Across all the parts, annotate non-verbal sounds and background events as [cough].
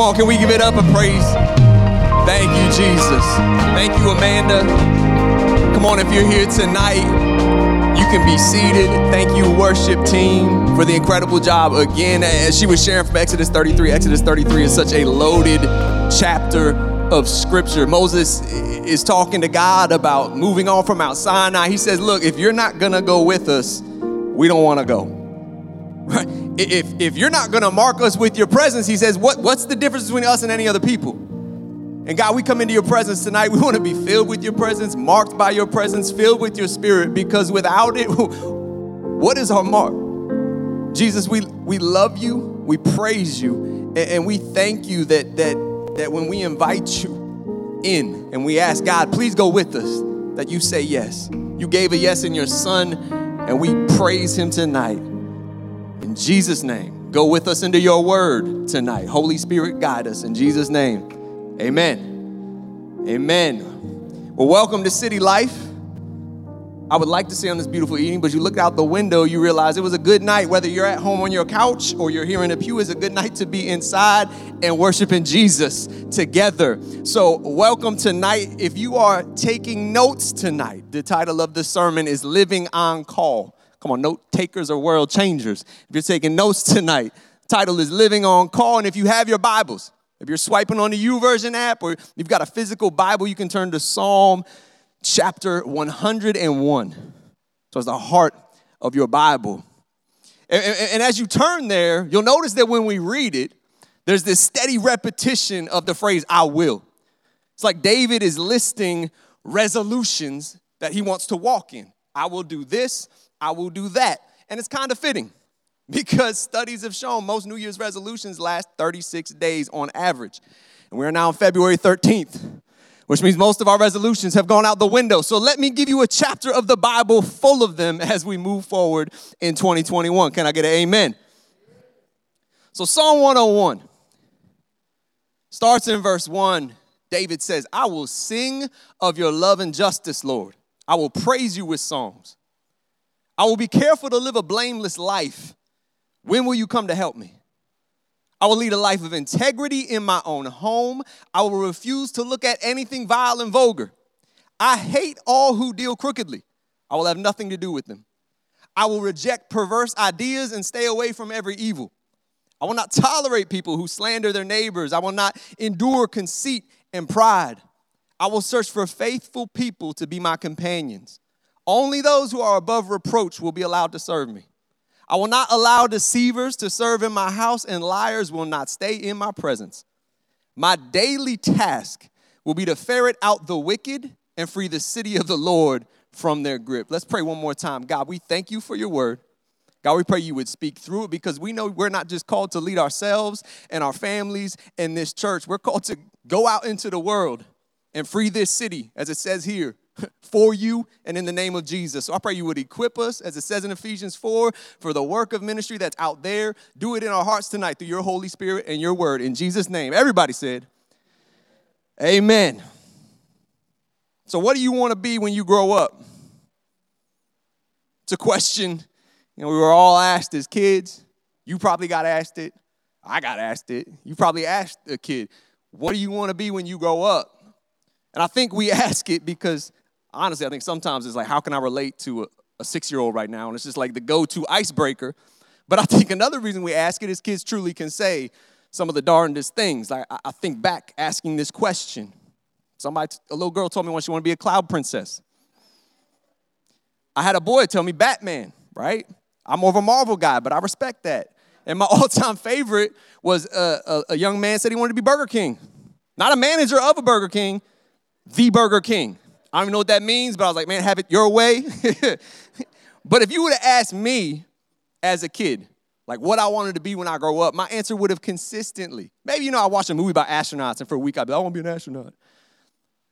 Come on, can we give it up a praise? Thank you, Jesus. Thank you, Amanda. Come on, if you're here tonight, you can be seated. Thank you, worship team, for the incredible job again. As she was sharing from Exodus 33, Exodus 33 is such a loaded chapter of scripture. Moses is talking to God about moving on from Mount Sinai. He says, Look, if you're not gonna go with us, we don't wanna go. [laughs] Right? If, if you're not gonna mark us with your presence, he says, what, What's the difference between us and any other people? And God, we come into your presence tonight. [laughs] We want to be filled with your presence, marked by your presence, filled with your spirit, because without it, [laughs] what is our mark? Jesus, we, we love you, we praise you, and, and we thank you that, that, that when we invite you in and we ask God, please go with us, that you say yes. You gave a yes in your son, and we praise him tonight. In Jesus' name, go with us into your word tonight. Holy Spirit, guide us. In Jesus' name. Amen. Amen. Well, welcome to City Life. I would like to say on this beautiful evening, but you look out the window, you realize it was a good night. Whether you're at home on your couch or you're here in a pew, it's a good night to be inside and worshiping Jesus together. So, welcome tonight. If you are taking notes tonight, the title of the sermon is Living on Call. Come on, note takers or world changers. If you're taking notes tonight, title is Living on Call. And if you have your Bibles, if you're swiping on the YouVersion app or you've got a physical Bible, you can turn to Psalm chapter 101. So it's the heart of your Bible. And, and, and, as you turn there, you'll notice that when we read it, there's this steady repetition of the phrase, I will. It's like David is listing resolutions that he wants to walk in. I will do this, I will do that. And it's kind of fitting [laughs] because studies have shown most New Year's resolutions last 36 days on average. And we're now on February 13th, which means most of our resolutions have gone out the window. So let me give you a chapter of the Bible full of them as we move forward in 2021. Can I get an amen? So, Psalm 101 starts in verse 1. David says, I will sing of your love and justice, Lord. I will praise you with songs. I will be careful to live a blameless life when will you come to help me? I will lead a life of integrity in my own home. I will refuse to look at anything vile and vulgar. I hate all who deal crookedly. I will have nothing to do with them. I will reject perverse ideas and stay away from every evil. I will not tolerate people who slander their neighbors. I will not endure conceit and pride. I will search for faithful people to be my companions. Only those who are above reproach will be allowed to serve me. I will not allow deceivers to serve in my house, and liars will not stay in my presence. My daily task will be to ferret out the wicked and free the city of the Lord from their grip. Let's pray one more time. God, we thank you for your word. God, we pray you would speak through it because we know we're not just called to lead ourselves and our families and this church. We're called to go out into the world and free this city, as it says here, for you and in the name of Jesus. So I pray you would equip us, as it says in Ephesians 4, for the work of ministry that's out there. Do it in our hearts tonight through your Holy Spirit and your word. In Jesus' name. Everybody said, Amen. So, what do you want to be when you grow up? It's a question you know, we were all asked as kids. You probably got asked it. I got asked it. You probably asked a kid, What do you want to be when you grow up? And I think we [laughs] ask it because honestly, I think sometimes it's like, how can I relate to a, a six year old right now? And it's just like the go to icebreaker. But I [laughs] think another reason we ask it is kids truly can say some of the darndest things. Like, I, I think back asking this question. Somebody, a little girl told me once she wanted to be a cloud princess. I had a boy tell me Batman, right? I'm more of a Marvel guy, but I respect that. And my [laughs] all time favorite was a, a, a, young man said he wanted to be Burger King. Not a manager of a Burger King, the Burger King. I don't even know what that means, but I was like, man, have it your way. [laughs] but if you would have asked me as a kid, like what I wanted to be when I grow up, my answer would have consistently, maybe you know, I watched a movie about astronauts, and for a week I'd be, like, I want to be an astronaut.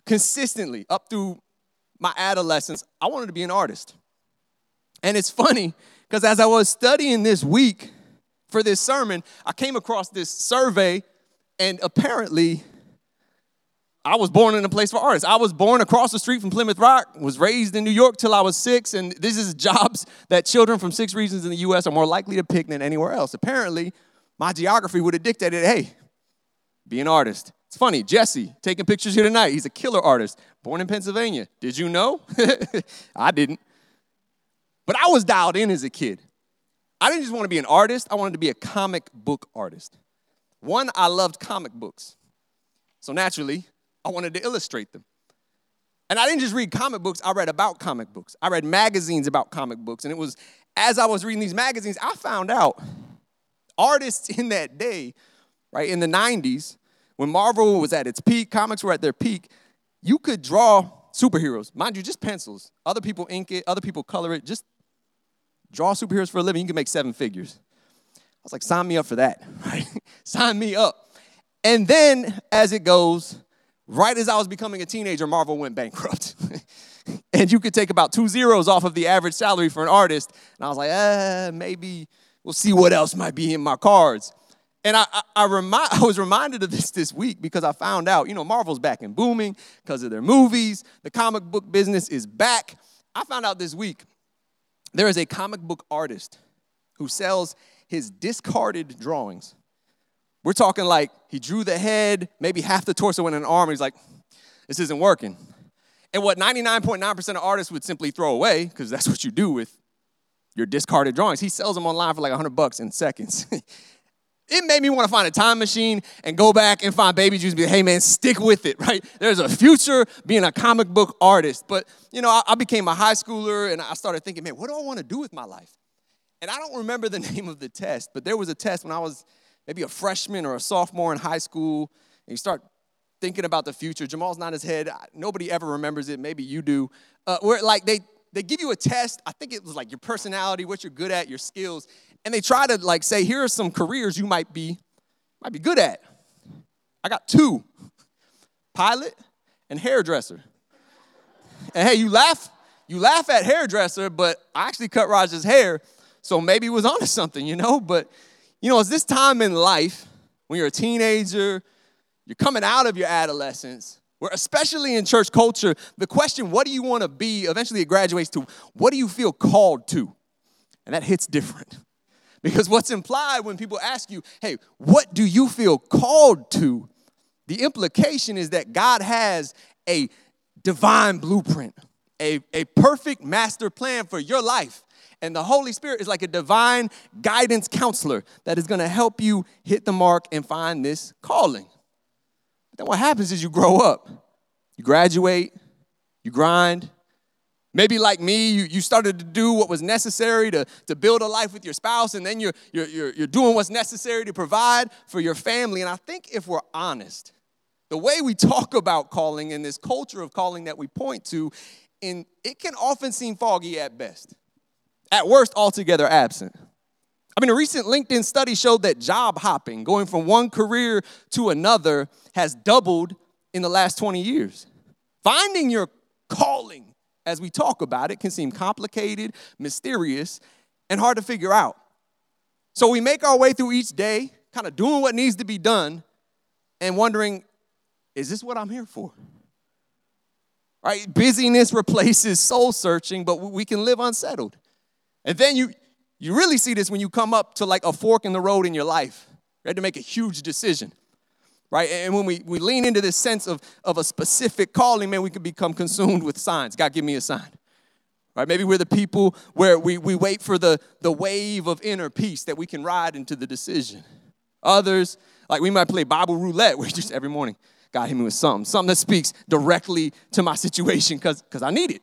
Consistently, up through my adolescence, I wanted to be an artist. And it's funny, because as I was studying this week for this sermon, I came across this survey, and apparently I was born in a place for artists. I was born across the street from Plymouth Rock, was raised in New York till I was six, and this is jobs that children from six regions in the US are more likely to pick than anywhere else. Apparently, my geography would have dictated hey, be an artist. It's funny, Jesse, taking pictures here tonight. He's a killer artist, born in Pennsylvania. Did you know? [laughs] I didn't. But I was dialed in as a kid. I didn't just want to be an artist, I wanted to be a comic book artist. One, I loved comic books. So naturally, I wanted to illustrate them. And I didn't just read comic books, I read about comic books. I read magazines about comic books. And it was as I was reading these magazines, I found out artists [laughs] in that day, right, in the 90s, when Marvel was at its peak, comics were at their peak, you could draw superheroes. Mind you, just pencils. Other people ink it, other people color it. Just draw superheroes for a living. You can make seven figures. I was like, sign me up for that, [laughs] right? sign me up. And then as it goes, right as I was becoming a teenager, Marvel went bankrupt. [laughs] and you could take about two zeros off of the average salary for an artist. And I was like, eh, maybe we'll see what else might be in my cards. And I, I, I, [laughs] I was reminded of this this week because I found out, you know, Marvel's back and booming because of their movies. The comic book business is back. I found out this week there is a comic book artist who sells his discarded drawings. We're talking like he drew the head, maybe half the torso and an arm. And he's like, this isn't working. And what 99.9% of artists would simply throw away, because that's what you do with your discarded drawings, he sells them online for like 100 bucks in seconds. [laughs] it made me want to find a time machine and go back and find baby juice and be like, hey man, stick with it, [laughs] right? There's a future being a comic book artist. But, you know, I, I became a high schooler and I started thinking, man, what do I want to do with my life? And I don't remember the [laughs] name of the test, but there was a test when I was maybe a freshman or a sophomore in high school, and you start thinking about the future. Jamal's not his head. Nobody ever remembers it. Maybe you do. Uh, where like they they give you a test. I think it was like your personality, what you're good at, your skills, and they try to like say, here are some careers you might be might be good at. I got two: pilot and hairdresser. And hey, you laugh, you laugh at hairdresser, but I actually cut Roger's hair, so maybe he was onto something, you know. But you know, it's this time in life when you're a teenager, you're coming out of your adolescence, where especially in church culture, the question, what do you want to be, eventually it graduates to, what do you feel called to? And that hits different. [laughs] Because what's implied when people ask you, hey, what do you feel called to? The implication is that God has a divine blueprint, a, a perfect master plan for your life. And the Holy Spirit is like a divine guidance counselor that is going to help you hit the mark and find this calling. Then what happens is you grow up, you graduate, you grind. Maybe like me, you, you started to do what was necessary to, to build a life with your spouse, and then you're, you're, you're, you're doing what's necessary to provide for your family. And I think if we're honest, the way we talk about calling and this culture of calling that we point to, and it can often seem foggy at best, at worst, altogether absent. I mean, a recent LinkedIn study showed that job hopping, going from one career to another, has doubled in the last 20 years. Finding your calling, as we talk about it, can seem complicated, mysterious, and hard to figure out. So we make our way through each day, kind of doing what needs to be done, and wondering, is this what I'm here for? Right? Busyness replaces soul searching, but we can live unsettled. And then you you really see this when you come up to like a fork in the road in your life. You had to make a huge decision, right? And when we, we lean into this sense of, of a specific calling, man, we can become consumed with signs. God, give me a sign. Right? Maybe we're the people where we, we wait for the, the wave of inner peace that we can ride into the decision. Others, like we might play Bible roulette, where [laughs] just every morning, God hit me with something, something that speaks directly to my situation because I need it.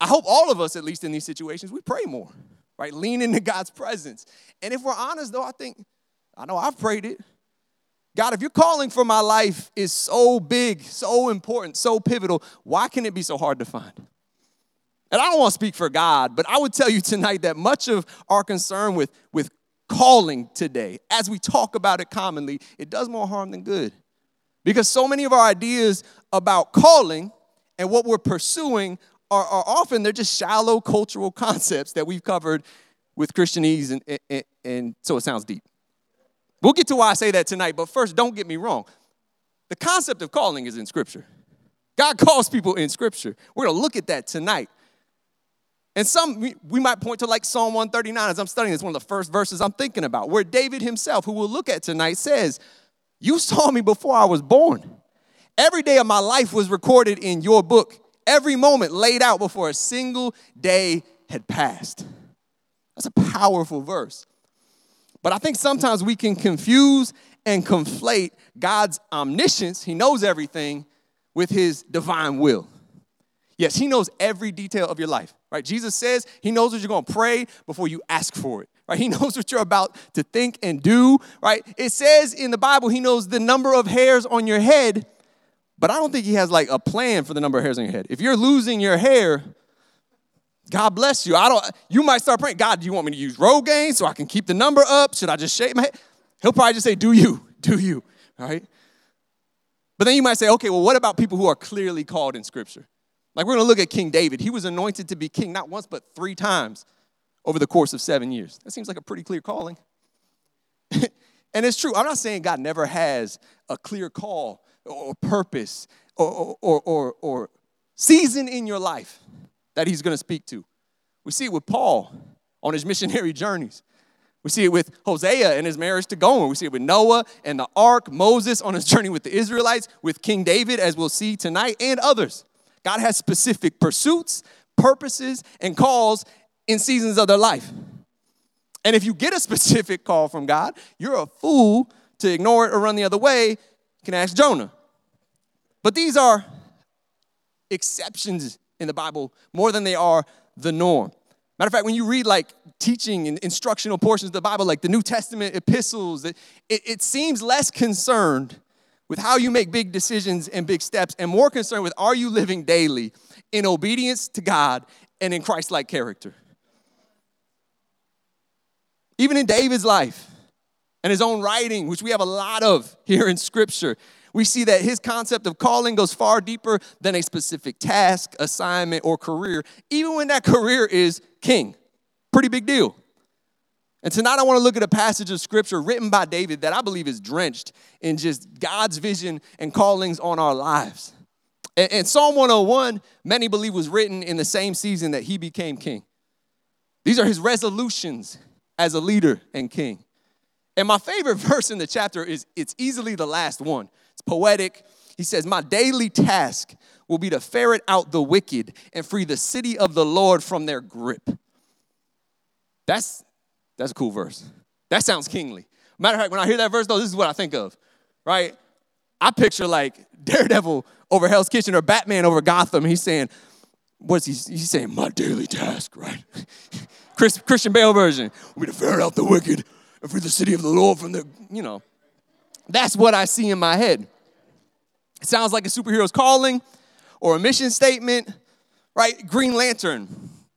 I hope all of us, at least in these situations, we pray more right? Lean into God's presence. And if we're honest, though, I think, I know I've prayed it. God, if your calling for my life is so big, so important, so pivotal, why can it be so hard to find? And I don't want to speak for God, but I would tell you tonight that much of our concern with, with calling today, as we talk about it commonly, it does more harm than good. Because so many of our ideas about calling and what we're pursuing are, are often they're just shallow cultural [laughs] concepts that we've covered with Christianese, and, and, and so it sounds deep. We'll get to why I say that tonight, but first, don't get me wrong. The concept of calling is in Scripture. God [laughs] calls people in Scripture. We're gonna look at that tonight. And some, we might point to like Psalm 139 as I'm studying. It's one of the first verses I'm thinking about, where David himself, who we'll look at tonight, says, You saw me before I was born. Every day of my life was recorded in your book. Every moment laid out before a single day had passed. That's a powerful verse. But I think sometimes we can confuse and conflate God's omniscience, He knows everything, with His divine will. Yes, He knows every detail of your life, right? Jesus says He knows what you're gonna pray before you ask for it, right? He [laughs] knows what you're about to think and do, right? It says in the Bible, He knows the number of hairs on your head, but I don't think He has like a plan for the number of hairs on your head. If you're losing your hair, God bless you. I don't. You might start praying. God, do you want me to use Rogaine so I can keep the number up? Should I just shave my head? He'll probably just say, "Do you? Do you?" All right. But then you might say, "Okay, well, what about people who are clearly called in Scripture?" Like we're going to look at King David. He was anointed to be king not once but three times over the course of seven years. That seems like a pretty clear calling. [laughs] and it's true. I'm not saying God never has a clear call or purpose or, or, or, or season in your life that he's going to speak to. We see it with Paul on his missionary journeys. We see it with Hosea and his marriage to Gomer. We see it with Noah and the ark, Moses on his [laughs] journey with the Israelites, with King David, as we'll see tonight, and others. God has specific pursuits, purposes, and calls in seasons of their life. And if you get a [laughs] specific call from God, you're a fool to ignore it or run the other way. You can ask Jonah. But these are exceptions in the Bible more than they are the norm. Matter of fact, when you read like teaching and instructional portions of the Bible, like the New Testament epistles, it, it, seems less concerned with how you make big decisions and big steps and more concerned with are you living daily in obedience to God and in Christ like character. Even in David's life and his own writing, which we have a lot of here in Scripture, we see that his concept of calling goes far deeper than a specific task, assignment, or career, even when that career is king. Pretty big deal. And tonight I want to look at a passage of scripture written by David that I believe is drenched in just God's vision and callings on our lives. And, and Psalm 101, many believe was written in the same season that he became king. These are his resolutions as a leader and king. And my favorite [laughs] verse in the chapter is it's easily the last one. It's poetic. He says, My daily task will be to ferret out the wicked and free the city of the Lord from their grip. That's, that's a cool verse. That sounds kingly. Matter of fact, when I hear that verse, though, this is what I think of, right? I picture like Daredevil over Hell's Kitchen or Batman over Gotham. He's saying, what's he? He's saying, my daily task, right? [laughs] Chris, Christian Bale version. be to ferret out the wicked and free the city of the Lord from the, you know. That's what I see in my head. It sounds like a superhero's calling or a mission statement, right? Green Lantern.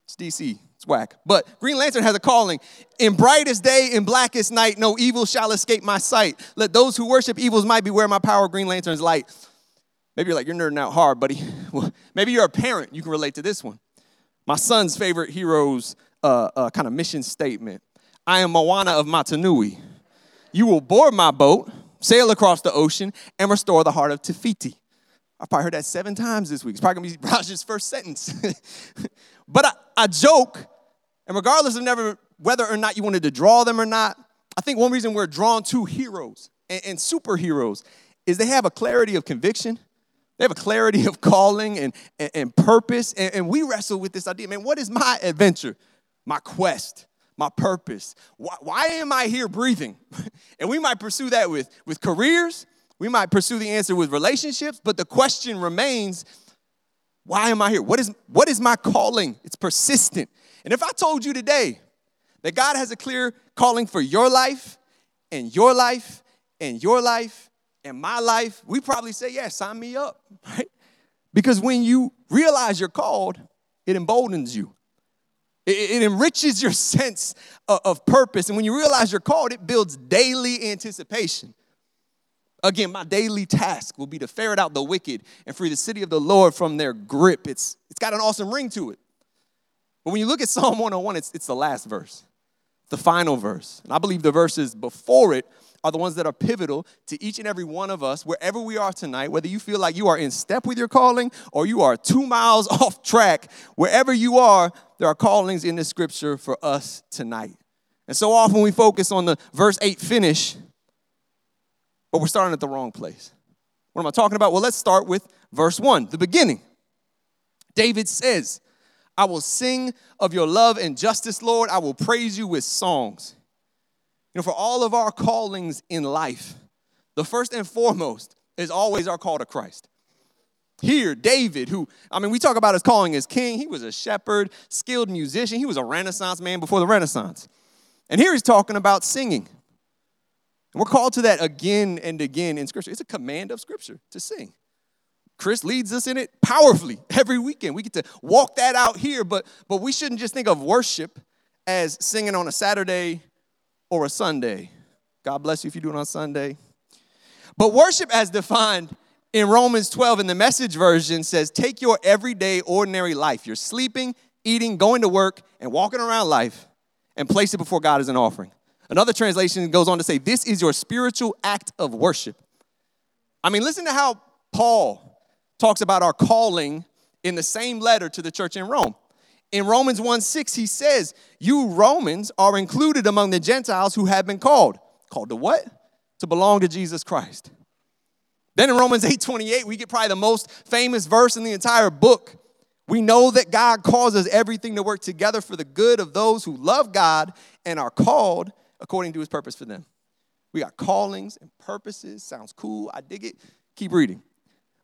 It's DC. It's whack. But Green Lantern has a calling. In brightest day, in blackest night, no evil shall escape my sight. Let those who worship evils might beware my power, Green Lantern's light. Maybe you're like, you're nerding out hard, buddy. [laughs] Well, maybe you're a parent. You can relate to this one. My son's favorite hero's uh, uh, kind of mission statement I am Moana of Motunui. You will board my boat sail across the ocean, and restore the heart of Te I've probably heard that seven times this week. It's probably gonna be [laughs] Raj's first sentence. [laughs] but I, I joke, and regardless of never whether or not you wanted to draw them or not, I think one reason we're drawn to heroes and, and superheroes is they have a clarity of conviction. They have a clarity [laughs] of calling and, and, and purpose. And, and we wrestle with this idea, man, what is my adventure, my quest? My purpose. Why, why am I here breathing? [laughs] and we might pursue that with, with careers, we might pursue the answer with relationships, but the question remains why am I here? What is, what is my calling? It's persistent. And if I told you today that God has a clear calling for your life and your life and your life and my life, we probably say, yeah, sign me up, [laughs] right? Because when you realize you're called, it emboldens you. It, enriches your [laughs] sense of, purpose. And when you realize you're called, it builds daily anticipation. Again, my daily task will be to ferret out the wicked and free the city of the Lord from their grip. It's, it's got an awesome ring to it. But when you look at Psalm 101, it's, it's the last verse, the final verse. And I believe the verses before it are the ones that are pivotal to each and every one of us, wherever we are tonight, whether you feel like you are in step with your calling or you are two miles [laughs] off track, wherever you are, there are callings in the scripture for us tonight. And so often we focus on the verse 8 finish, but we're starting at the wrong place. What am I talking about? Well, let's start with verse 1, the beginning. David says, I will sing of your love and justice, Lord. I will praise you with songs. You know, for all of our callings in life, the first and foremost is always our call to Christ. Here, David, who, I mean, we talk about his calling as king. He was a shepherd, skilled musician. He was a Renaissance man before the Renaissance. And here he's talking about singing. And we're called to that again and again in Scripture. It's a command of Scripture to sing. Chris leads us in it powerfully [laughs] every weekend. We get to walk that out here, but, but we shouldn't just think of worship as singing on a Saturday or a Sunday. God bless you if you do it on Sunday. But worship, as defined in Romans 12 in the message version, says, Take your everyday, ordinary life. You're sleeping, eating, going to work, and walking around life, and place it before God as an offering. Another translation goes on to say, This is your spiritual act of worship. I mean, listen to how Paul talks about our calling in the same letter to the church in Rome. In Romans 1 6, he says, You Romans are included among the Gentiles who have been called. Called to what? To belong to Jesus Christ. Then in Romans 8 28, we get probably the most famous verse in the entire book. We know that God causes everything to work together for the good of those who love God and are called according to his purpose for them. We got callings and purposes. Sounds cool. I dig it. Keep reading.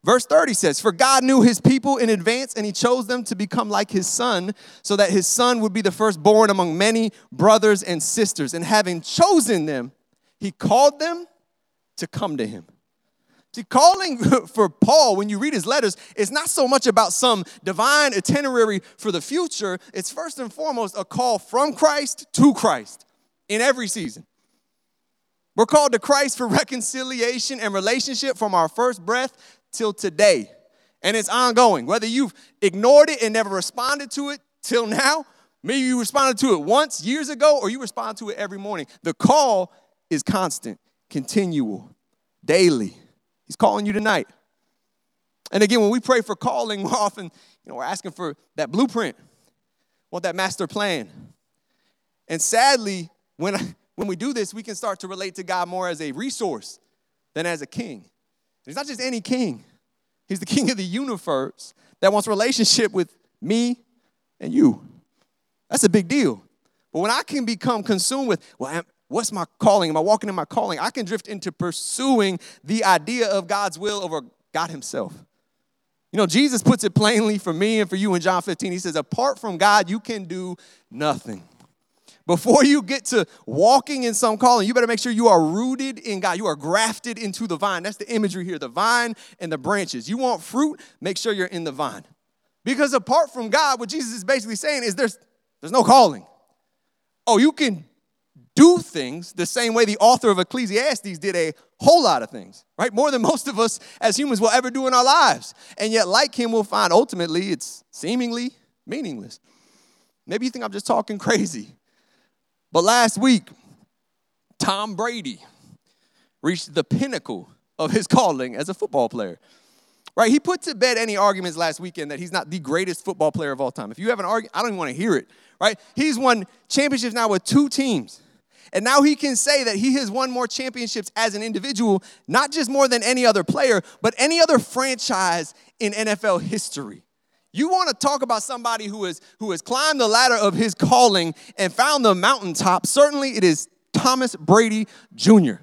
Verse 30 says, For God knew his people in advance, and he chose them to become like his son, so that his son would be the firstborn among many brothers and sisters. And having chosen them, he called them to come to him. See, calling [laughs] for Paul, when you read his letters, is not so much about some divine itinerary for the future. It's first and foremost a call from Christ to Christ in every season. We're called to Christ for [laughs] reconciliation and relationship from our first breath till today. And it's ongoing. Whether you've ignored it and never responded to it till now, maybe you responded to it once years ago, or you respond to it every morning. The call is constant, continual, daily. He's calling you tonight. And again, when we pray for calling, [laughs] we're often, you know, we're asking for that blueprint, want that master plan. And sadly, when, when we do this, we can start to relate to God more as a resource than as a king. He's not just any king, he's the king of the universe that wants relationship with me and you. That's a big deal. But when I can become consumed with, well, what's my calling? Am I walking in my calling? I can drift into pursuing the idea of God's will over God Himself. You know, Jesus puts it plainly for me and for you in John 15. He says, apart from God, you can do nothing. Before you get to walking in some calling, you better make sure you are rooted in God. You are grafted into the vine. That's the imagery here the vine and the branches. You want fruit, make sure you're in the vine. Because apart from God, what Jesus is basically saying is there's, there's no calling. Oh, you can do things the same way the author of Ecclesiastes did a whole lot of things, right? More than [laughs] most of us as humans will ever do in our lives. And yet, like him, we'll find ultimately it's seemingly meaningless. Maybe you think I'm just talking crazy. But last week, Tom Brady reached the pinnacle of his calling as a football player. Right? He put to bed any arguments last weekend that he's not the greatest football player of all time. If you have an argument, I don't even want to hear it. Right? He's won championships now with two teams. And now he can say that he has won more championships as an individual, not just more than any other player, but any other franchise in NFL history. You want to talk about somebody who, is, who has climbed the ladder of his calling and found the mountaintop. Certainly, it is Thomas Brady Jr.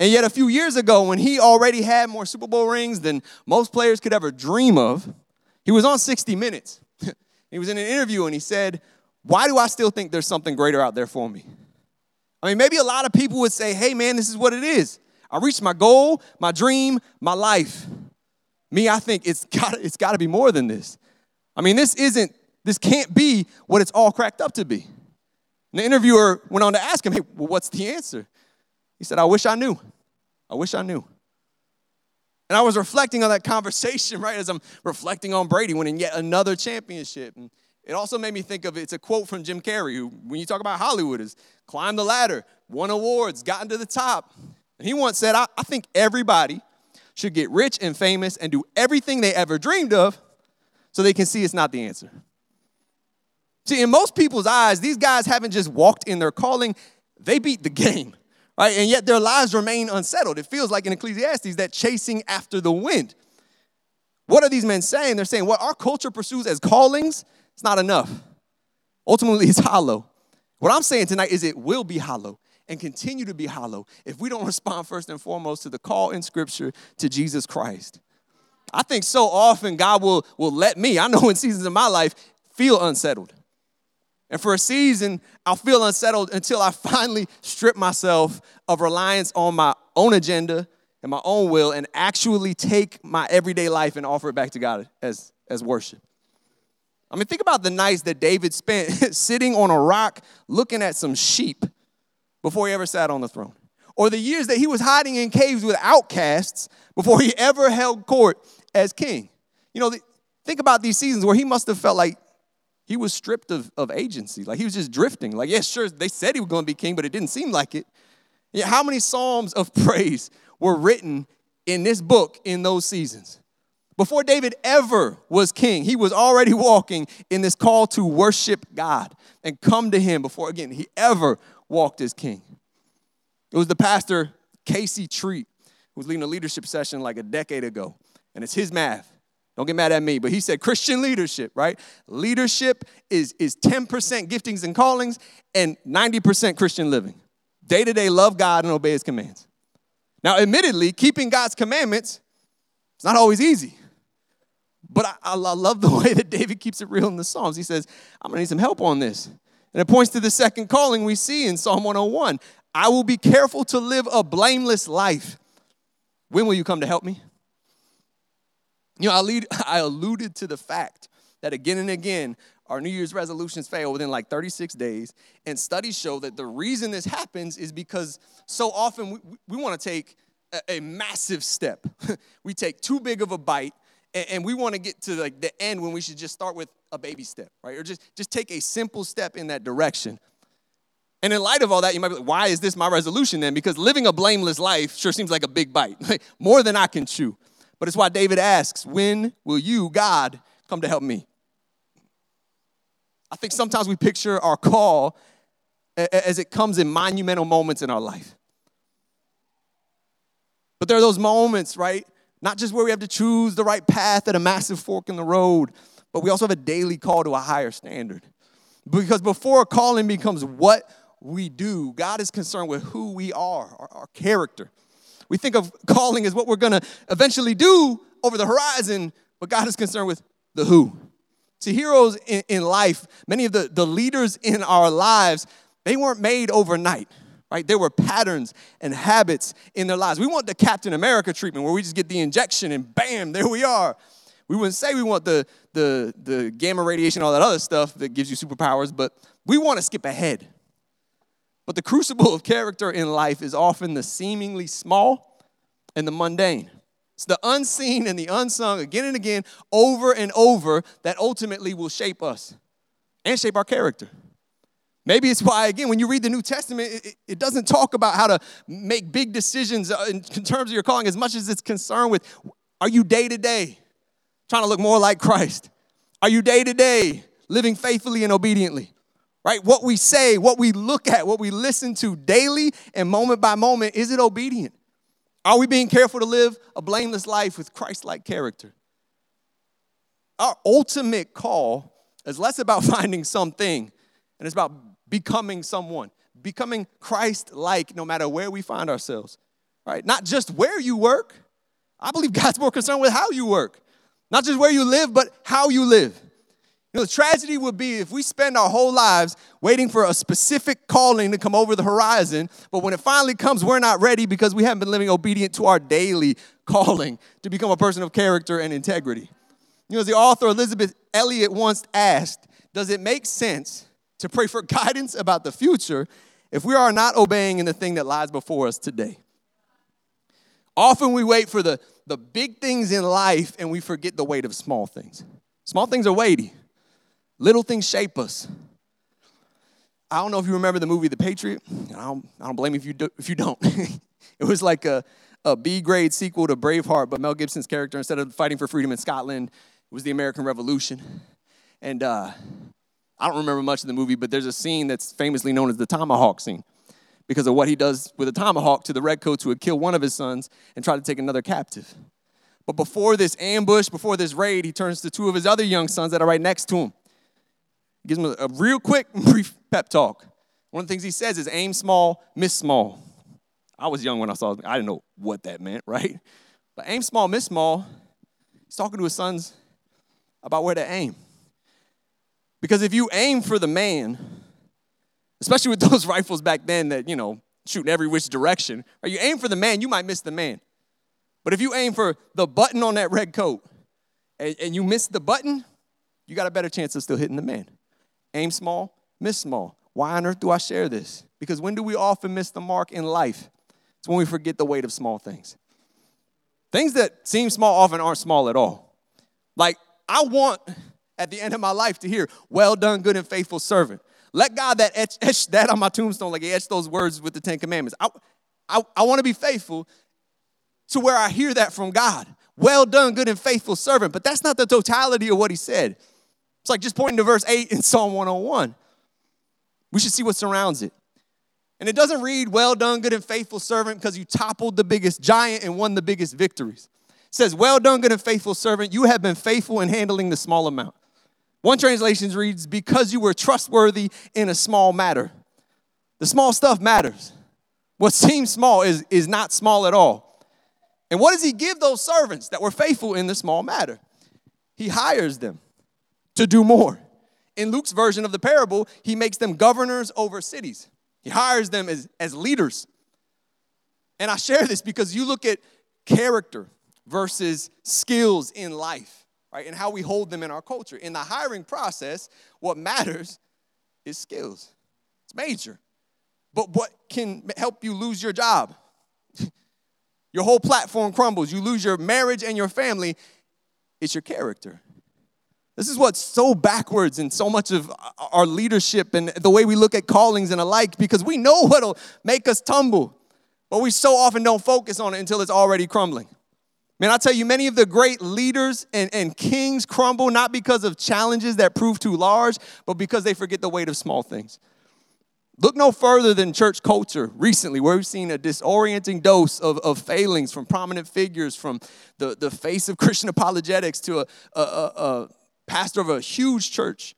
And yet, a few years ago, when he already had more Super Bowl rings than most players could ever dream of, he was on 60 Minutes. [laughs] he was in an interview and he said, Why do I still think there's something greater out there for me? I mean, maybe a lot of people would say, Hey, man, this is what it is. I reached my goal, my dream, my life. Me, I think it's [laughs] got it's got to be more than this. I mean, this isn't this can't be what it's all cracked up to be. And the interviewer went on to ask him, "Hey, well, what's the answer?" He said, "I wish I knew. I wish I knew." And I was reflecting on that conversation, [laughs] right, as I'm reflecting on Brady winning yet another championship. And it also made me think of it's a quote from Jim Carrey, who, when you talk about Hollywood, is climbed the ladder, won awards, gotten to the top. And he once said, I, I think everybody should get rich and famous and do everything they ever dreamed of so they can see it's not the answer. See, in most people's eyes, these guys haven't just walked in their calling, they beat the game, [laughs] right? And yet their lives remain unsettled. It feels like in Ecclesiastes that chasing after the wind. What are these men saying? They're saying what our culture pursues as callings, it's not enough. Ultimately, it's hollow. What I'm saying tonight is it will be hollow and continue to be hollow if we don't [laughs] respond first and foremost to the call in Scripture to Jesus Christ. I think so often God will, will let me, I know in seasons of my life, feel unsettled. And for a season, I'll feel unsettled until I [laughs] finally strip myself of reliance on my own agenda and my own will and actually take my everyday life and offer it back to God as, as worship. I mean, think about the nights that David spent [laughs] sitting on a rock looking at some sheep before he ever sat on the throne. Or the years that he was hiding in caves with outcasts before he ever held court as king. You know, think about these seasons where he must have felt like he was stripped of, of agency. Like he was just drifting. Like, yeah, sure, they said he was going to be king, but it didn't seem like it. Yeah, how many psalms of [laughs] praise were written in this book in those seasons? Before David ever was king, he was already walking in this call to worship God and come to him before, again, he ever walked as king. It was the pastor, Casey Treat, who was leading a leadership session like a decade ago. And it's his math. Don't get mad at me, but he said Christian leadership, right? Leadership is, is 10% giftings and callings and 90% Christian living. Day to day, love God and obey his commands. Now, admittedly, keeping God's commandments, it's not always easy. But I, I, love the [laughs] way that David keeps it real in the Psalms. He says, I'm gonna need some help on this. And it points to the second calling we see in Psalm 101 I will be careful to live a blameless life. When will you come to help me? You know, I, lead, [laughs] I alluded to the fact that again and again, our New Year's resolutions fail within like 36 days. And studies show that the reason this happens is because so often we, we want to take a, a, massive step. [laughs] we take too big of a bite and, we want to get to like the end when we should just start with a baby step, right? Or just, just take a simple step in that direction. And in light of all that, you might be like, why is this my resolution then? Because living a blameless life sure seems like a big bite, [laughs] more than I can chew. But it's why David asks, When will you, God, come to help me? I think sometimes we picture our call as it comes in monumental moments in our life. But there are those moments, right? Not just where we have to choose the right path at a massive fork in the road, but we also have a daily call to a higher standard. Because before a calling becomes what we do, God is concerned with who we are, our, our character. We think of calling as what we're to eventually do over the horizon, but God is concerned with the who. See, heroes in, in life, many of the, the leaders in our lives, they weren't made overnight right? There were patterns and habits in their lives. We want the Captain America treatment where we just get the injection and bam, there we are. We wouldn't say we want the, the, the gamma radiation, all that other stuff that gives you superpowers, but we want to skip ahead. But the crucible of character in life is often the seemingly small and the mundane. It's the unseen and the unsung again and again, over and over, that ultimately will shape us and shape our character. Maybe it's why, again, when you read the New Testament, it, it doesn't talk about how to make big decisions uh, in terms of your calling as much as it's concerned with are you day to day trying to look more like Christ? Are you day to day living faithfully and obediently? right? What we say, what we look at, what we listen to daily and moment by moment, is it obedient? Are we being careful to live a blameless life with Christ like character? Our ultimate call is less about [laughs] finding something and it's about becoming someone, becoming Christ like no matter where we find ourselves, right? Not just where you work. I believe God's more concerned with how you work, not just where you live, but how you live. You know, the tragedy would be if we spend our whole lives waiting for a specific calling to come over the horizon, but when it finally comes, we're not ready because we haven't been living obedient to our daily calling to become a person of character and integrity. You know, as the author Elisabeth Elliot once asked, does it make sense to pray for [laughs] guidance about the future if we are not obeying in the thing that lies before us today? Often we wait for the, the big things in life and we forget the weight of small things. Small things are weighty. Little things shape us. I don't know if you remember the movie The Patriot. I don't, I don't blame you if you, do, if you don't. [laughs] it was like a, a B grade sequel to Braveheart, but Mel Gibson's character, instead of fighting for freedom in Scotland, was the American Revolution. And uh, I don't remember much of the movie, but there's a scene that's famously known as the tomahawk scene. because of what he does with a tomahawk to the redcoats who would kill one of his sons and try to take another captive. But before this ambush, before this raid, he turns to two of his other young sons that are right next to him. He gives them a, a real quick, [laughs] brief pep talk. One of the things he says is aim small, miss small. I was young when I saw it. I didn't know what that meant, [laughs] right? But aim small, miss small. He's talking to his sons about where to aim. Because if you aim for the man, especially with [laughs] those rifles back then that, you know, shooting every which direction, or you aim for the man, you might miss the man. But if you aim for the button on that red coat and, and you miss the button, you got a better chance of still hitting the man. Aim small, miss small. Why on earth do I share this? Because when do we often miss the mark in life? It's when we forget the weight of small things. Things that seem small often aren't small at all. Like, I want at the end of my life to hear, Well done, good and faithful servant. Let God that etch, [laughs] etch that on my tombstone, like he etched those words with the Ten Commandments. I, I, I want to be faithful to where I hear that from God. Well done, good and faithful servant. But that's not the totality of what he said. It's like just pointing to verse 8 in [laughs] Psalm 101. We should see what surrounds it. And it doesn't read, Well done, good and faithful servant, because you toppled the biggest giant and won the biggest victories. It says, Well done, good and faithful servant, you have been faithful in handling the small amount. One translation reads, Because you were trustworthy in a small matter. The small stuff matters. What seems small is, is not small at all. And what does he give those servants that were faithful in the small matter? He hires them to do more. In Luke's version of the parable, he makes them governors over cities. He hires them as, as leaders. And I share this because you look at character versus skills in life, right? And how we hold them in our culture. In the hiring process, what matters is skills. It's major. But what can help you lose your job? [laughs] your whole platform crumbles. You lose your marriage and your family. It's your character. This is what's so backwards in so much of our leadership and the way we look at callings and alike because we know what'll make us tumble, but we so often don't focus on it until it's already crumbling. Man, I tell you, many of the great leaders and, and kings crumble not because of challenges that prove too large, but because they forget the weight of small things. Look no further than church culture recently, where we've seen a disorienting dose of, of failings from prominent figures, from the, the face of [laughs] Christian apologetics to a, a, a, a pastor of a huge church.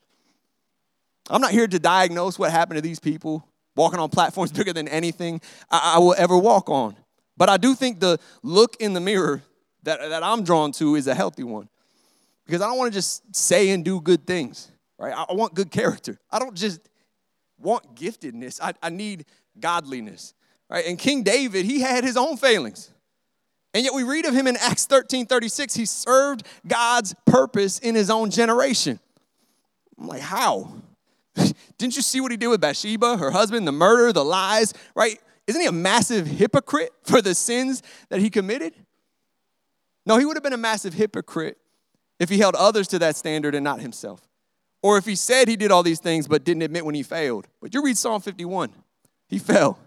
I'm not here to diagnose what happened to these people walking on platforms [laughs] bigger than anything I, I will ever walk on. But I do think the look in the mirror that, that I'm drawn to is a healthy one. Because I don't want to just say and do good things, right? I, want good character. I don't just want giftedness, I, I need godliness, right? And King David, he had his own failings. And yet we read of him in Acts 13 36. He served God's purpose in his own generation. I'm like, how? [laughs] Didn't you see what he did with Bathsheba, her husband, the murder, the lies, right? Isn't he a massive hypocrite for the sins that he committed? No, he would have been a massive hypocrite if he held others to that standard and not himself. Or if he said he did all these things but didn't admit when he failed. But you read Psalm 51. He fell.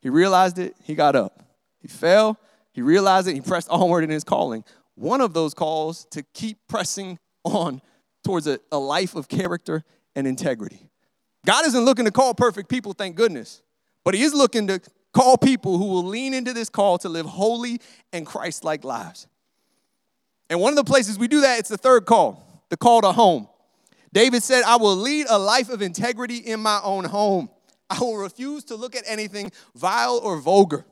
He realized it, he got up. He fell, he realized it, he pressed onward in his calling. One of those calls to keep pressing on towards a, a life of character and integrity. God isn't looking to call perfect people, thank goodness, but He is looking to call people who will lean into this call to live holy and Christ like lives. And one of the places we do that, it's the third call, the call to home. David said, I will lead a life of integrity in my own home. I will refuse to look at anything vile or vulgar.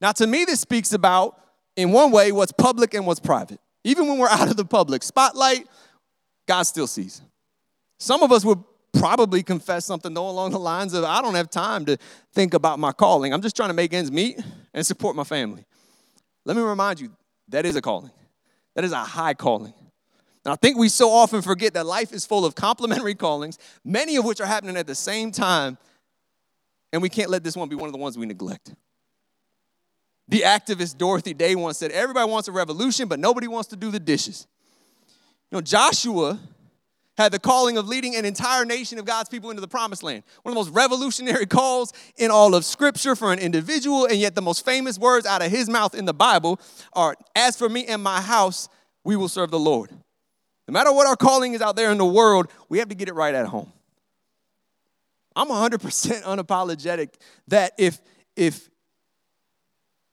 Now, to me, this speaks about, in one way, what's public and what's private. Even when we're [laughs] out of the public spotlight, God still sees. Some of us would probably confess something though along the lines of, I don't have time to think about my calling. I'm just trying to make ends meet and support my family. Let me remind you, that is a calling. That is a high calling. And I think we so often forget that life is full of complementary callings, many of which are happening at the same time, and we can't let this one be one of the ones we neglect. The activist Dorothy Day once said, Everybody wants a revolution, but nobody wants to do the dishes. You know, Joshua had the calling of leading an entire nation of God's people into the promised land. One of the most revolutionary [laughs] calls in all of Scripture for an individual, and yet the most famous words out of his mouth in the Bible are As for me and my house, we will serve the Lord. No matter what our calling is out there in the world, we have to get it right at home. I'm 100% [laughs] unapologetic that if, if,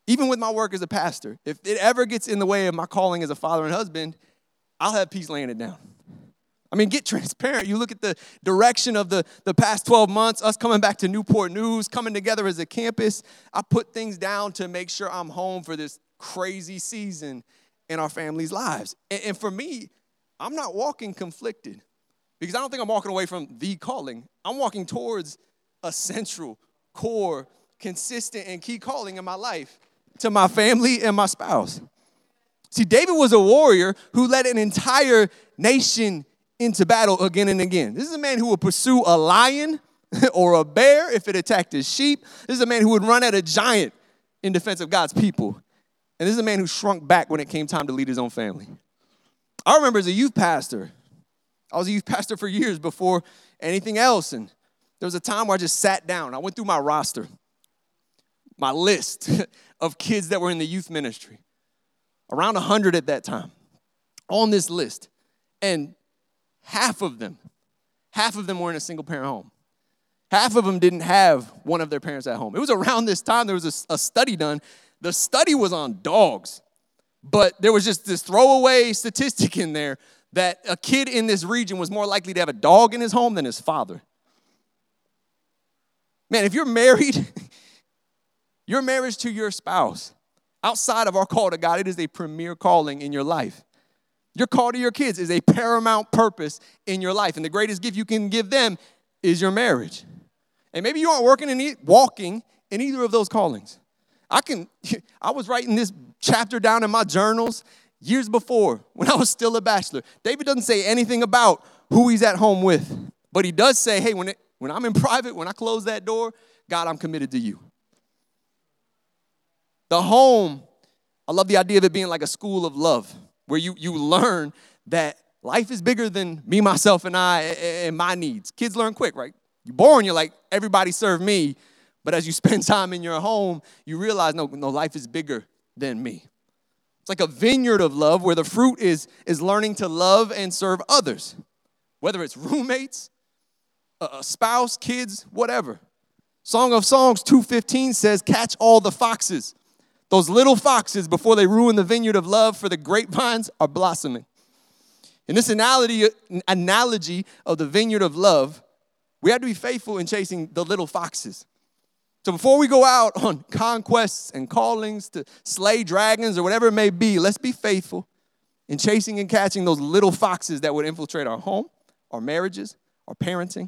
even with my work as a pastor, if it ever gets in the way of my calling as a father and husband, I'll have peace laying it down. I mean, get [laughs] transparent. You look at the direction of the, the past 12 months, us coming back to Newport News, coming together as a campus. I put things down to make sure I'm home for this crazy season in our families' lives. And, and for me, I'm not walking conflicted because I don't think I'm walking away from the calling. I'm walking towards a central, core, consistent, and key calling in my life to my family and my spouse. See, David was a warrior who led an entire nation into battle again and again. This is a man who would pursue a lion [laughs] or a bear if it attacked his sheep. This is a man who would run at a giant in defense of God's people. And this is a man who shrunk back when it came time to lead his own family. I remember as a youth pastor, I was a youth [laughs] pastor for years before anything else. And there was a time where I just sat down. I went through my roster, my list [laughs] of kids that were in the youth ministry, around 100 at that time, on this list. And half of them, half of them were in a single parent home. Half of them didn't have one of their parents at home. It was around this time there was a, a study done. The study was on dogs, but there was just this throwaway statistic in there that a kid in this region was more likely to have a dog in his home than his father. Man, if you're married, [laughs] your marriage to your spouse, outside of our call to God, it is a premier calling in your life. Your call to your kids is a paramount purpose in your life. And the greatest gift you can give them is your marriage. And maybe you aren't working in walking in either of those callings. I can [laughs] I was writing this chapter down in my journals years before when I was still a bachelor. David doesn't say anything about who he's at home with. But he does say, "Hey, when it, when I'm in [laughs] private, when I close that door, God, I'm committed to you." The home, I love the idea of it being like a school of love where you, you learn that life is bigger than me, myself, and I and my needs. Kids learn quick, right? You're born, you're like, everybody serve me. But as you [laughs] spend time in your home, you realize, no, no, life is bigger than me. It's like a vineyard of love where the fruit is, is learning to love and serve others, whether it's roommates, a spouse, kids, whatever. Song of Songs 2:15 says, "Catch all the foxes." Those little foxes, before they ruin the vineyard of love for the grapevines, are blossoming. In this analogy, analogy of the vineyard of love, we have to be faithful in chasing the little foxes. So before we go out on conquests and callings to slay dragons or whatever it may be, let's be faithful in chasing and catching those little foxes that would infiltrate our home, our marriages, our parenting,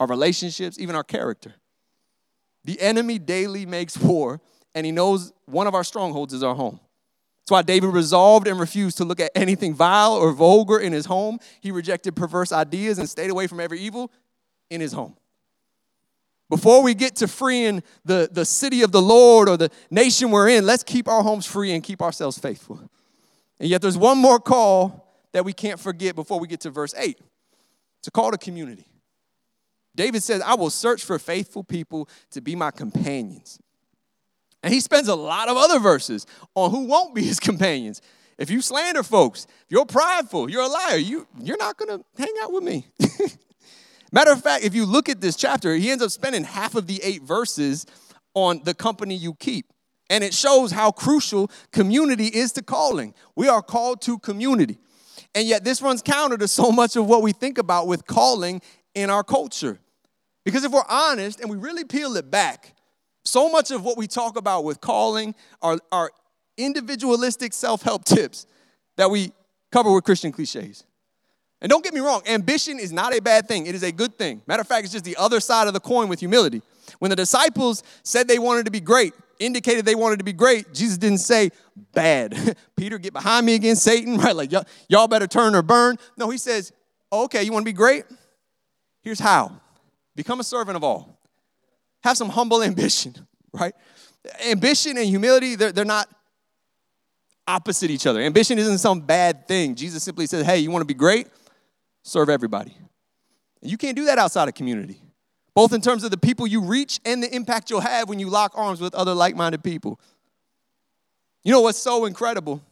our relationships, even our character. The enemy daily makes war and he knows one of our strongholds is our home. That's why David resolved and refused to look at anything vile or vulgar in his home. He rejected perverse ideas and stayed away from every evil in his home. Before we get to freeing the, the city of the Lord or the nation we're in, let's keep our homes free and keep ourselves faithful. And yet, there's one more call that we can't forget before we get to verse 8. It's a call to community. David says, I will search for faithful people to be my companions. And he spends a lot of other verses on who won't be his [laughs] companions. If you slander folks, if you're prideful, you're a liar, you, you're not going to hang out with me. [laughs] Matter of fact, if you look at this chapter, he ends up spending half of the eight verses on the company you keep. And it shows how crucial community is to calling. We are called to community. And yet, this runs counter to so much of what we think about with calling in our culture. Because if we're honest and we really peel it back, so much of what we talk about with calling are, are individualistic self help tips that we cover with Christian cliches. And don't get me wrong, ambition is not a bad thing, it is a good thing. Matter of fact, it's just the other side of the coin with humility. When the disciples said they wanted to be great, indicated they wanted to be great, Jesus didn't say, bad. [laughs] Peter, get behind me again, Satan, [laughs] right? Like, y'all better turn or burn. No, he says, okay, you want to be great? Here's how become a servant of all. Have some humble [laughs] ambition, right? Ambition and humility, they're, they're not opposite each other. Ambition isn't some bad thing. Jesus simply says, hey, you want to be great? Serve everybody. And you can't do that outside of community, both in terms of the people you reach and the impact you'll have when you lock arms with other like minded people. You know what's so incredible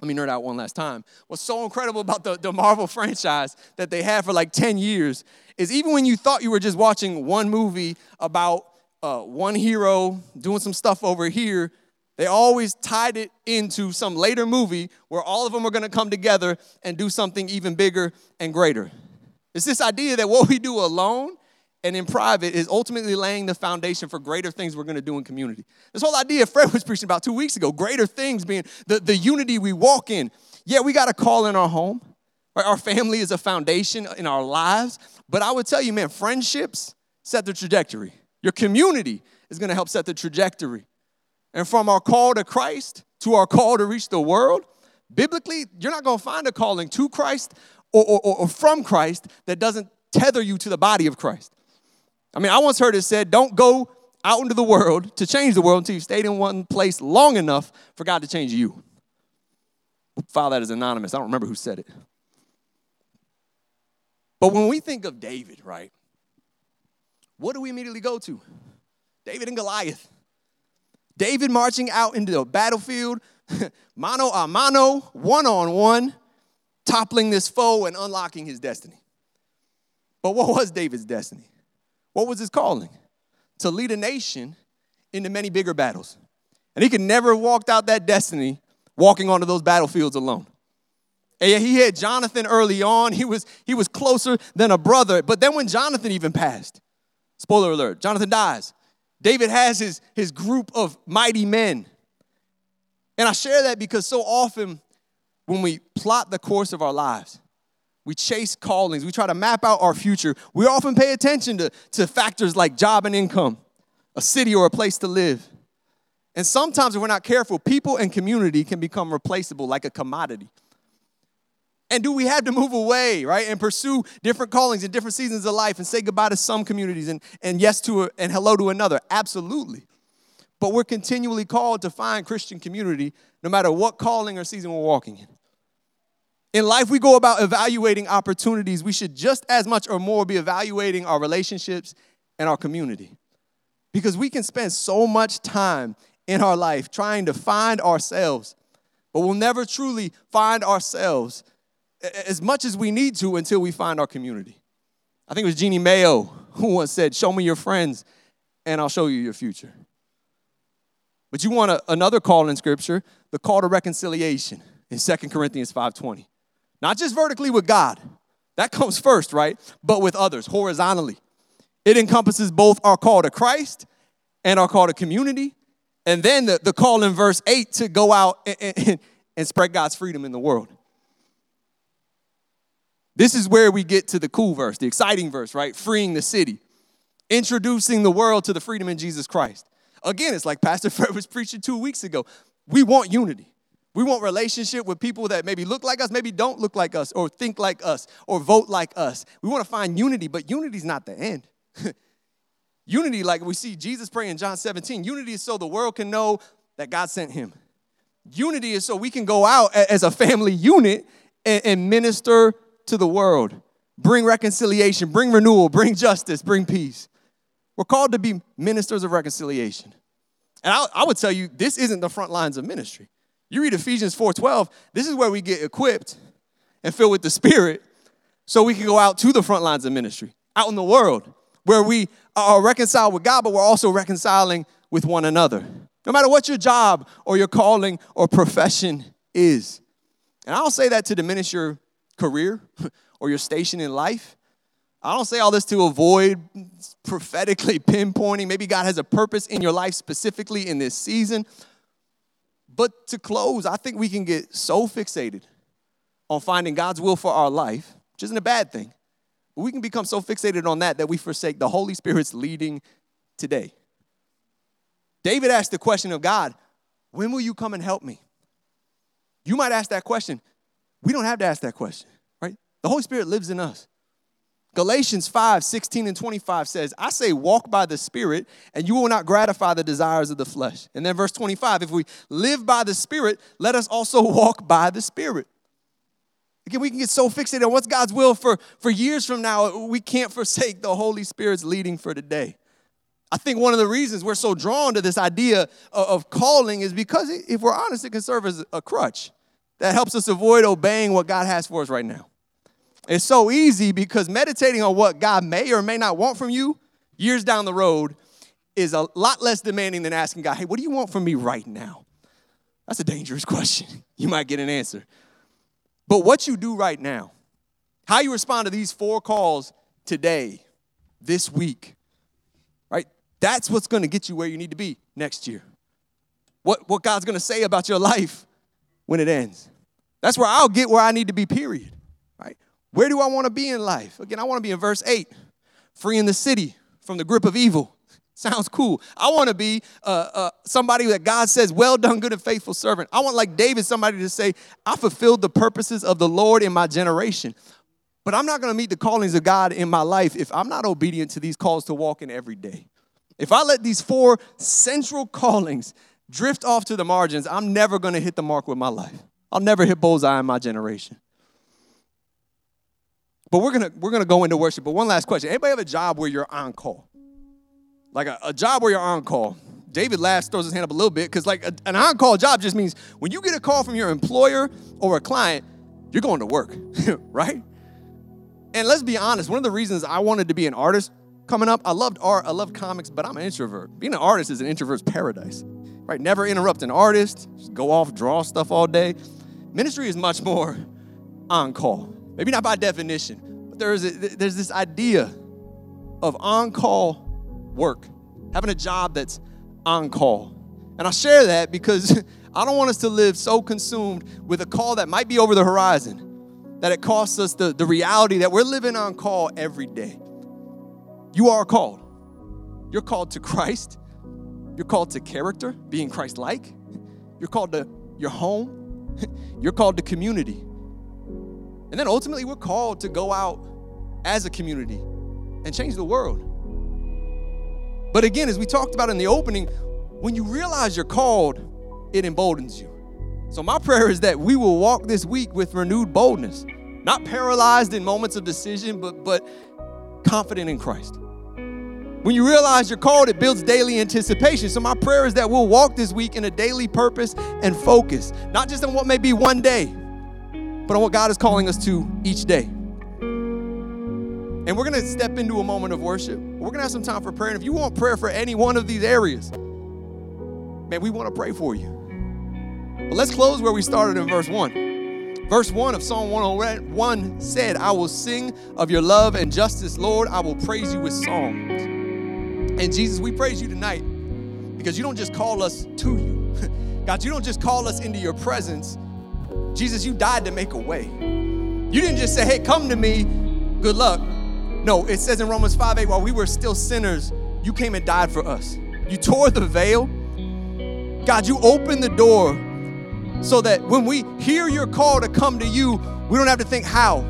let me nerd out one last time. What's so incredible about the, the Marvel franchise that they had for like 10 years is even when you thought you were just watching one movie about uh, one hero doing some stuff over here, they always tied it into some later movie where all of them are gonna come together and do something even bigger and greater. It's this idea that what we do alone and in private is ultimately laying the foundation for greater things we're going to do in community. This whole idea Fred was preaching about two weeks ago, greater things being the, the unity we walk in. Yeah, we got a call in our home. Our family is a foundation in our lives. But I would tell you, man, friendships set the trajectory. Your community is going to help set the trajectory. And from our call to Christ to our call to reach the world, biblically, you're not going to find a calling to Christ or, or, or from Christ that doesn't tether you to the body of Christ. I mean, I once heard it said, don't go out into the world to change the world until you've stayed in one place long enough for God to change you. File that as anonymous. I don't remember who said it. But when we think of David, right, what do we immediately go to? David and Goliath. David marching out into the battlefield, [laughs] mano a mano, one on one, toppling this foe and unlocking his destiny. But what was David's destiny? What was his calling? To lead a nation into many bigger battles. And he could never have walked out that destiny walking onto those battlefields alone. And he had Jonathan early on. He was, he was closer than a brother. But then when Jonathan even passed, spoiler alert, Jonathan dies. David has his, his group of mighty men. And I share that because so often when we plot the course of our lives, we chase callings. We try to map out our future. We often pay attention to, to factors like job and income, a city or a place to live. And sometimes, if we're not careful, people and community can become replaceable like a commodity. And do we have to move away, right, and pursue different callings and different seasons of life and say goodbye to some communities and, and yes to a, and hello to another? Absolutely. But we're continually called to find Christian community no matter what calling or season we're walking in. In life, we go about evaluating opportunities. We should just as much or more be evaluating our relationships and our community. Because we can spend so much time in our life trying to find ourselves, but we'll never truly find ourselves as much as we need to until we find our community. I think it was Jeanne Mayo who once said, Show me your friends, and I'll show you your future. But you want a, another call in Scripture, the call to reconciliation in 2 Corinthians 5:20. Not just vertically with God, that comes first, right? But with others, horizontally. It encompasses both our call to Christ and our call to community. And then the, the call in verse 8 to go out and, and, and spread God's freedom in the world. This is where we get to the cool verse, the exciting verse, right? Freeing the city, introducing the world to the freedom in Jesus Christ. Again, it's like Pastor [laughs] Fred was preaching two weeks ago. We want unity. We want relationship with people that maybe look like us, maybe don't look like us, or think like us, or vote like us. We want to find unity, but unity is not the end. [laughs] unity, like we see Jesus pray in John 17, unity is so the world can know that God sent him. Unity is so we can go out as a family unit and, and minister to the world, bring reconciliation, bring renewal, bring justice, bring peace. We're called to be ministers of reconciliation. And I, I would tell you, this isn't the front lines of ministry. You read Ephesians 4:12, this is where we get equipped and filled with the Spirit so we can go out to the front lines of ministry, out in the world, where we are reconciled with God, but we're also reconciling with one another. No matter what your job or your calling or profession is. And I don't say that to diminish your career [laughs] or your station in life. I don't say all this to avoid prophetically [laughs] pinpointing. Maybe God has a purpose in your life specifically in this season. But to close, I think we can get so fixated on finding God's will for our life, which isn't a bad thing. But we can become so fixated on that that we forsake the Holy Spirit's leading today. David asked the question of God, When will you come and help me? You might ask that question. We don't have to ask that question, right? The Holy Spirit lives in us. Galatians 5 16 and 25 says, I say, walk by the Spirit, and you will not gratify the desires of the flesh. And then verse 25, if we live by the Spirit, let us also walk by the Spirit. Again, we can get so fixated on what's God's will for, for years from now, we can't forsake the Holy Spirit's leading for today. I think one of the reasons we're so drawn to this idea of, of calling is because, if we're honest, it can serve as a crutch. That helps us avoid obeying what God has for us right now. It's so easy because meditating on what God may or may not want from you years down the road is a lot less demanding than asking God, hey, what do you want from me right now? That's a dangerous [laughs] question. You might get an answer. But what you do right now, how you respond to these four calls today, this week, right? That's what's going to get you where you need to be next year. What, what God's going to say about your [laughs] life when it ends. That's where I'll get where I need to be, period. Right? Where do I want to be in life? Again, I want to be in verse 8, free in the city from the grip of evil. [laughs] Sounds cool. I want to be uh, uh, somebody that God says, Well done, good and faithful servant. I want, like David, somebody to say, I fulfilled the purposes of the Lord in my generation. But I'm not going to meet the callings of God in my life if I'm not obedient to these calls to walk in every day. If I let these four central callings drift off to the margins, I'm never going to hit the mark with my life. I'll never hit bullseye in my generation. But we're gonna we're gonna go into worship. But one last question: Anybody have a job where you're on call? Like a, a job where you're on call. David last throws his hand up a little bit because like a, an on-call job just means when you get a call from your employer or a client, you're going to work, [laughs] right? And let's be honest, one of the reasons I wanted to be an artist coming up, I loved art, I loved comics, but I'm an introvert. Being an artist is an introvert's paradise, right? Never interrupt an artist, just go off, draw stuff all day. Ministry is much more [laughs] on call. Maybe not by definition, but there's, a, there's this idea of on call work, having a job that's on call. And I share that because [laughs] I don't want us to live so consumed with a call that might be over the horizon that it costs us the, the reality that we're living on call every day. You are called. You're called to [laughs] Christ. You're called to character, being Christ like. You're called to your home. [laughs] You're called to community. And then ultimately, we're called to go out as a community and change the world. But again, as we talked about in the opening, when you realize you're called, it emboldens you. So, my prayer is that we will walk this week with renewed boldness, not paralyzed in moments of decision, but, but confident in Christ. When you realize you're called, it builds daily anticipation. So, my prayer is that we'll walk this week in a daily purpose and focus, not just on what may be one day, but on what God is calling us to each day. And we're gonna step into a moment of worship. We're gonna have some time for prayer. And if you want prayer for any one of these areas, man, we wanna pray for you. But let's close where we started in verse 1. Verse 1 of Psalm 101 said, I will sing of your love and justice, Lord. I will praise you with songs. And Jesus, we praise you tonight because you don't just call us to you. [laughs] God, you don't just call us into your presence. Jesus, you died to make a way. You didn't just say, hey, come to me, good luck. No, it says in Romans 5 8, while we were still sinners, you came and died for us. You tore the veil. God, you opened the door so that when we hear your call to come to you, we don't have to think how.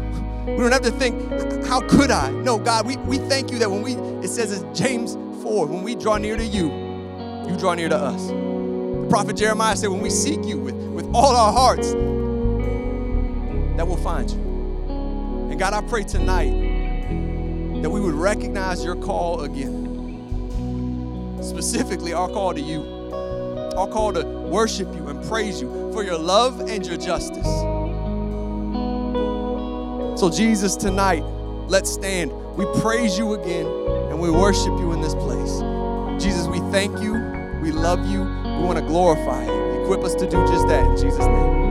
We don't have to think, how could I? No, God, we, we thank you that when we, it says in James 4, when we draw near to you, you draw near to us. The prophet Jeremiah said, when we seek you with, with all our hearts, that we'll find you. And God, I pray tonight that we would recognize your call again. Specifically, our call to you, our call to worship you and praise you for your love and your justice. So, Jesus, tonight, let's stand. We praise you again and we worship you in this place. Jesus, we thank you. We love you. We want to glorify you. Equip us to do just that in Jesus' name.